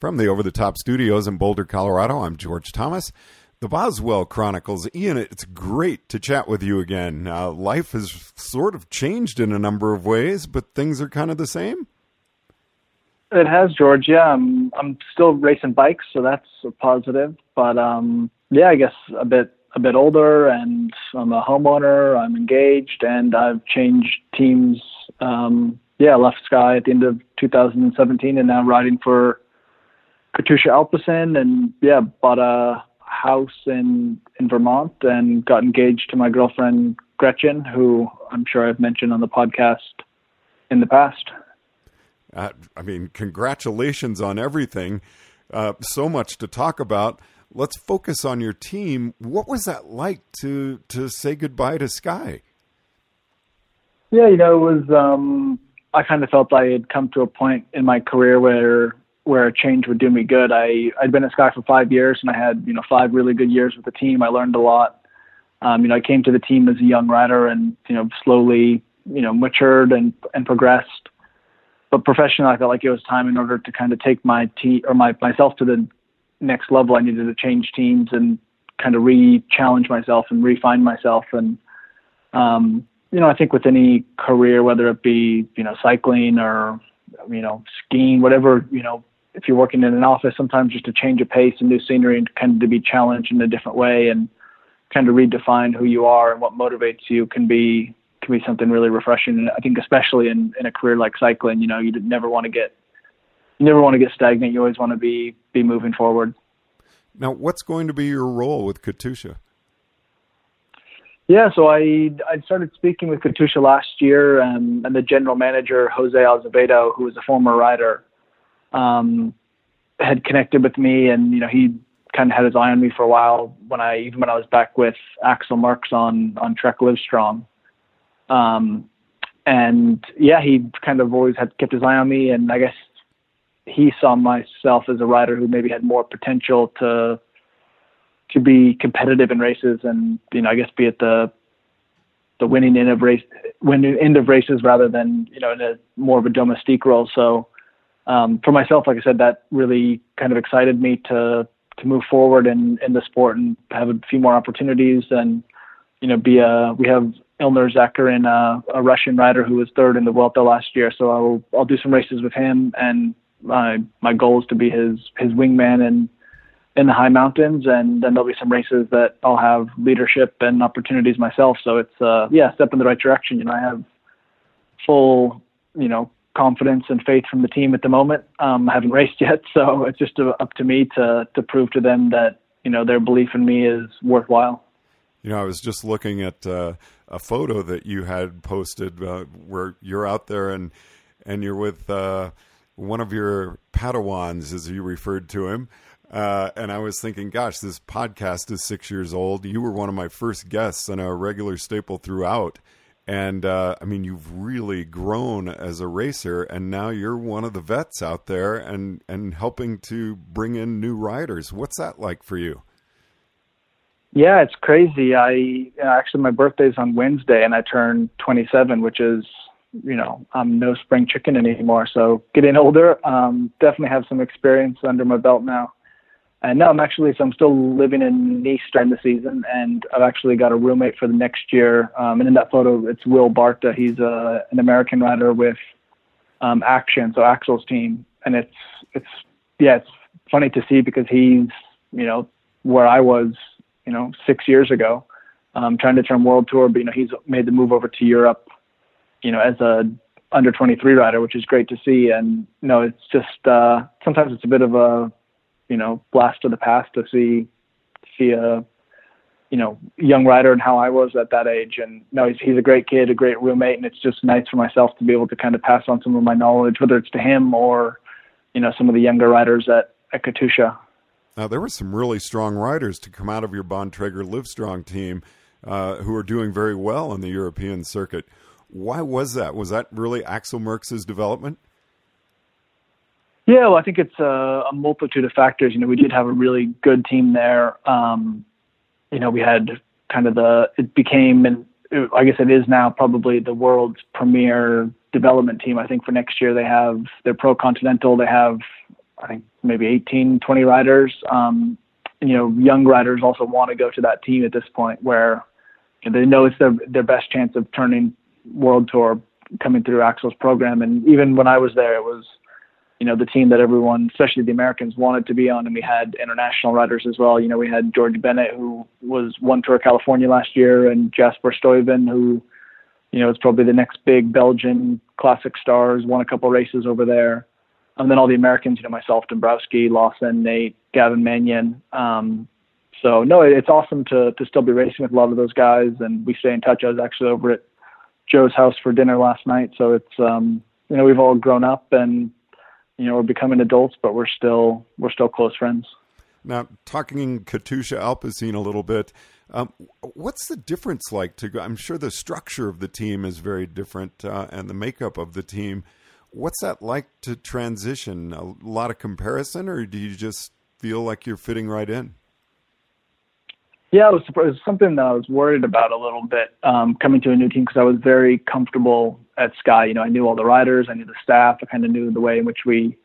From the Over the Top Studios in Boulder, Colorado, I'm George Thomas. The Boswell Chronicles. Ian, it's great to chat with you again. Uh, life has sort of changed in a number of ways, but things are kind of the same. It has, George. Yeah, I'm, I'm still racing bikes, so that's a positive. But um, yeah, I guess a bit a bit older, and I'm a homeowner. I'm engaged, and I've changed teams. Um, yeah, left Sky at the end of 2017, and now riding for Katusha Alpecin and yeah, bought a house in in Vermont and got engaged to my girlfriend Gretchen, who I'm sure I've mentioned on the podcast in the past. Uh, I mean, congratulations on everything. Uh, so much to talk about. Let's focus on your team. What was that like to to say goodbye to Sky? Yeah, you know, it was. Um, I kind of felt I had come to a point in my career where where a change would do me good. I I'd been at Sky for five years and I had you know five really good years with the team. I learned a lot. Um, you know, I came to the team as a young rider and you know slowly you know matured and and progressed. But professionally, I felt like it was time in order to kind of take my team or my myself to the next level. I needed to change teams and kind of re-challenge myself and refine myself. And um, you know, I think with any career, whether it be you know cycling or you know skiing, whatever you know if you're working in an office, sometimes just a change of pace and new scenery and kind of to be challenged in a different way and kind of redefine who you are and what motivates you can be can be something really refreshing. And I think especially in, in a career like cycling, you know, you never want to get you never want to get stagnant. You always want to be be moving forward. Now, what's going to be your role with Katusha? Yeah, so I I started speaking with Katusha last year, um, and the general manager Jose Azevedo, who was a former rider, um, had connected with me, and you know he kind of had his eye on me for a while when I even when I was back with Axel Merckx on on Trek Livestrong. Um, and yeah, he kind of always had kept his eye on me, and I guess he saw myself as a rider who maybe had more potential to to be competitive in races, and you know I guess be at the the winning end of race winning end of races rather than you know in a more of a domestique role. So um, for myself, like I said, that really kind of excited me to to move forward in in the sport and have a few more opportunities and you know be a we have Ilnur Zakarin, a, a Russian rider who was third in the Vuelta last year. So I'll I'll do some races with him, and my my goal is to be his his wingman in in the high mountains, and then there'll be some races that I'll have leadership and opportunities myself. So it's uh yeah, step in the right direction. You know, I have full you know confidence and faith from the team at the moment. Um, I haven't raced yet, so it's just up to me to to prove to them that you know their belief in me is worthwhile. You know, I was just looking at uh, a photo that you had posted uh, where you're out there and and you're with uh, one of your Padawans, as you referred to him. Uh, and I was thinking, gosh, this podcast is six years old. You were one of my first guests and a regular staple throughout. And uh, I mean, you've really grown as a racer, and now you're one of the vets out there and, and helping to bring in new riders. What's that like for you? Yeah, it's crazy. I actually my birthday's on Wednesday, and I turn 27, which is you know I'm no spring chicken anymore. So getting older, um, definitely have some experience under my belt now. And now I'm actually, so I'm still living in Nice during the season, and I've actually got a roommate for the next year. Um, and in that photo, it's Will Barta. He's uh, an American rider with um, Axeon, so Axel's team, and it's it's yeah, it's funny to see because he's you know where I was, you know, six years ago, um, trying to turn world tour, but you know he's made the move over to Europe, you know, as a under 23 rider, which is great to see. And you know, it's just uh, sometimes it's a bit of a you know blast to the past to see see a you know young rider and how I was at that age. And no, he's he's a great kid, a great roommate, and it's just nice for myself to be able to kind of pass on some of my knowledge, whether it's to him or you know some of the younger riders at at Katusha. Now there were some really strong riders to come out of your Bontrager Livestrong team uh, who are doing very well on the European circuit. Why was that? Was that really Axel Merckx's development? Yeah, well, I think it's a, a, multitude of factors. You know, we did have a really good team there. Um, you know, we had kind of the it became and I guess it is now probably the world's premier development team. I think for next year they have their pro continental. They have I think maybe 18, 20 riders. Um, you know, young riders also want to go to that team at this point where they know it's their their best chance of turning world tour coming through Axel's program. And even when I was there, it was you know, the team that everyone, especially the Americans, wanted to be on. And we had international riders as well. You know, we had George Bennett, who was won Tour of California last year, and Jasper Stuyven, who, you know, is probably the next big Belgian classic stars, won a couple races over there. And then all the Americans, you know, myself, Dombrowski, Lawson, Nate, Gavin Mannion. Um, so no, it's awesome to to still be racing with a lot of those guys, and we stay in touch. I was actually over at Joe's house for dinner last night, so it's um, you know we've all grown up and you know we're becoming adults, but we're still we're still close friends. Now, talking Katusha Alpecin a little bit, um, what's the difference like? To go, I'm sure the structure of the team is very different, uh, and the makeup of the team. What's that like to transition? A lot of comparison, or do you just feel like you're fitting right in? Yeah, it was, it was something that I was worried about a little bit um, coming to a new team because I was very comfortable at Sky. You know, I knew all the riders, I knew the staff, I kind of knew the way in which we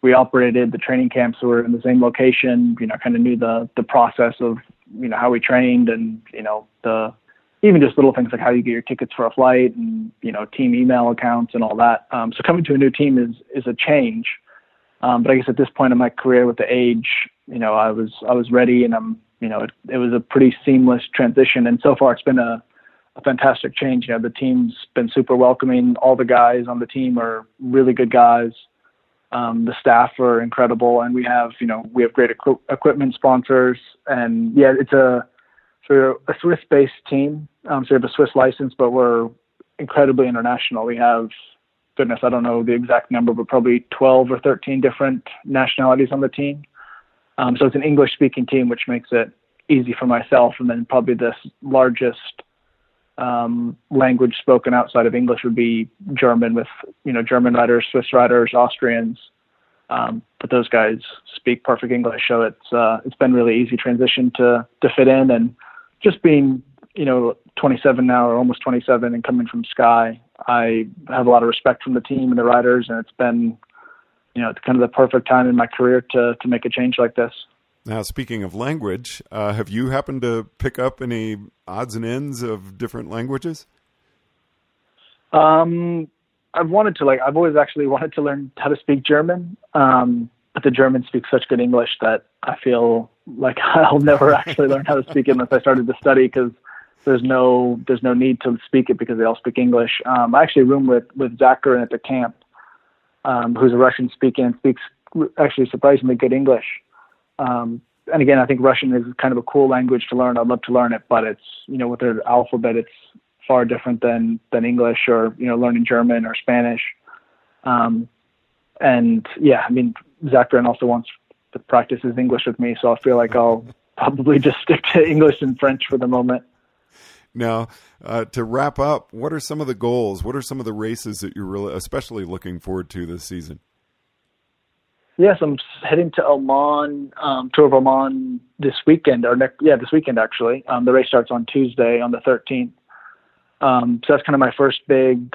we operated. The training camps were in the same location. You know, kind of knew the the process of you know how we trained and you know the even just little things like how you get your tickets for a flight and you know team email accounts and all that. Um, so coming to a new team is is a change. Um, but I guess at this point in my career, with the age, you know, I was I was ready, and I'm you know it, it was a pretty seamless transition. And so far, it's been a a fantastic change. You know, the team's been super welcoming. All the guys on the team are really good guys. Um, the staff are incredible, and we have you know we have great equi- equipment sponsors, and yeah, it's a so a Swiss-based team. Um, so we have a Swiss license, but we're incredibly international. We have goodness, I don't know the exact number, but probably 12 or 13 different nationalities on the team. Um, so it's an English-speaking team, which makes it easy for myself. And then probably the largest um, language spoken outside of English would be German, with you know German riders, Swiss riders, Austrians. Um, but those guys speak perfect English, so it's uh, it's been really easy transition to to fit in, and just being you know 27 now or almost 27 and coming from Sky, I have a lot of respect from the team and the riders, and it's been you know it's kind of the perfect time in my career to to make a change like this. Now, speaking of language, uh, have you happened to pick up any odds and ends of different languages? Um, I've wanted to like I've always actually wanted to learn how to speak German, um, but the Germans speak such good English that I feel like I'll never actually learn how to speak it unless I started to study because there's no there's no need to speak it because they all speak English. Um, I actually room with with Zakarin at the camp, um, who's a Russian speaking and speaks actually surprisingly good English. Um, and again, I think Russian is kind of a cool language to learn. I'd love to learn it, but it's you know with their alphabet, it's far different than than English or you know learning German or Spanish. Um, and yeah, I mean Zakarin also wants to practice his English with me, so I feel like I'll probably just stick to English and French for the moment. Now, uh, to wrap up, what are some of the goals? What are some of the races that you're really, especially looking forward to this season? Yes, I'm heading to Oman, um, Tour of Oman this weekend, or next, yeah, this weekend actually. Um, the race starts on Tuesday on the 13th. Um, so that's kind of my first big,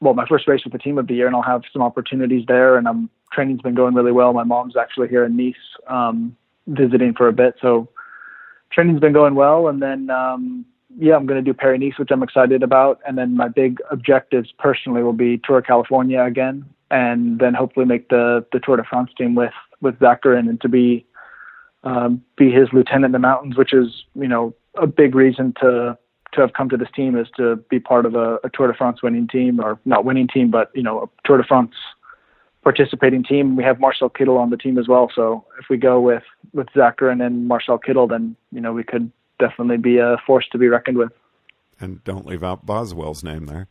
well, my first race with the team of the year, and I'll have some opportunities there. And I'm training's been going really well. My mom's actually here in Nice, um, visiting for a bit. So training's been going well, and then um, yeah, I'm going to do Paris Nice, which I'm excited about, and then my big objectives personally will be Tour California again, and then hopefully make the the Tour de France team with with Zakarin and to be um, be his lieutenant in the mountains, which is you know a big reason to to have come to this team is to be part of a, a Tour de France winning team, or not winning team, but you know a Tour de France participating team. We have Marcel Kittel on the team as well. So if we go with with Zakarin and Marcel Kittel, then you know we could definitely be a force to be reckoned with. And don't leave out Boswell's name there.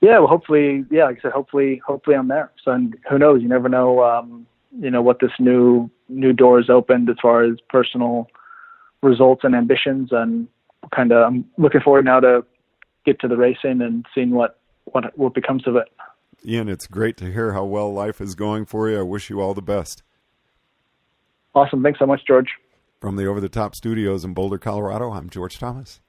Yeah, well, hopefully, yeah, like I said, hopefully, hopefully I'm there. So, and who knows? You never know. Um, you know what this new new door doors opened as far as personal results and ambitions, and kind of I'm looking forward now to get to the racing and seeing what what what becomes of it. Ian, it's great to hear how well life is going for you. I wish you all the best. Awesome. Thanks so much, George. From the Over the Top Studios in Boulder, Colorado, I'm George Thomas.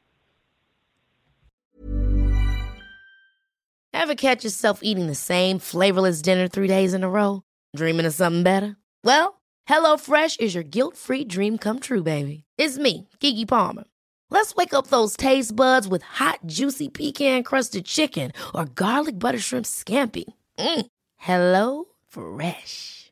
Ever catch yourself eating the same flavorless dinner three days in a row? Dreaming of something better? Well, HelloFresh is your guilt free dream come true, baby. It's me, Keke Palmer. Let's wake up those taste buds with hot, juicy pecan crusted chicken or garlic butter shrimp scampi. Mm. Hello Fresh.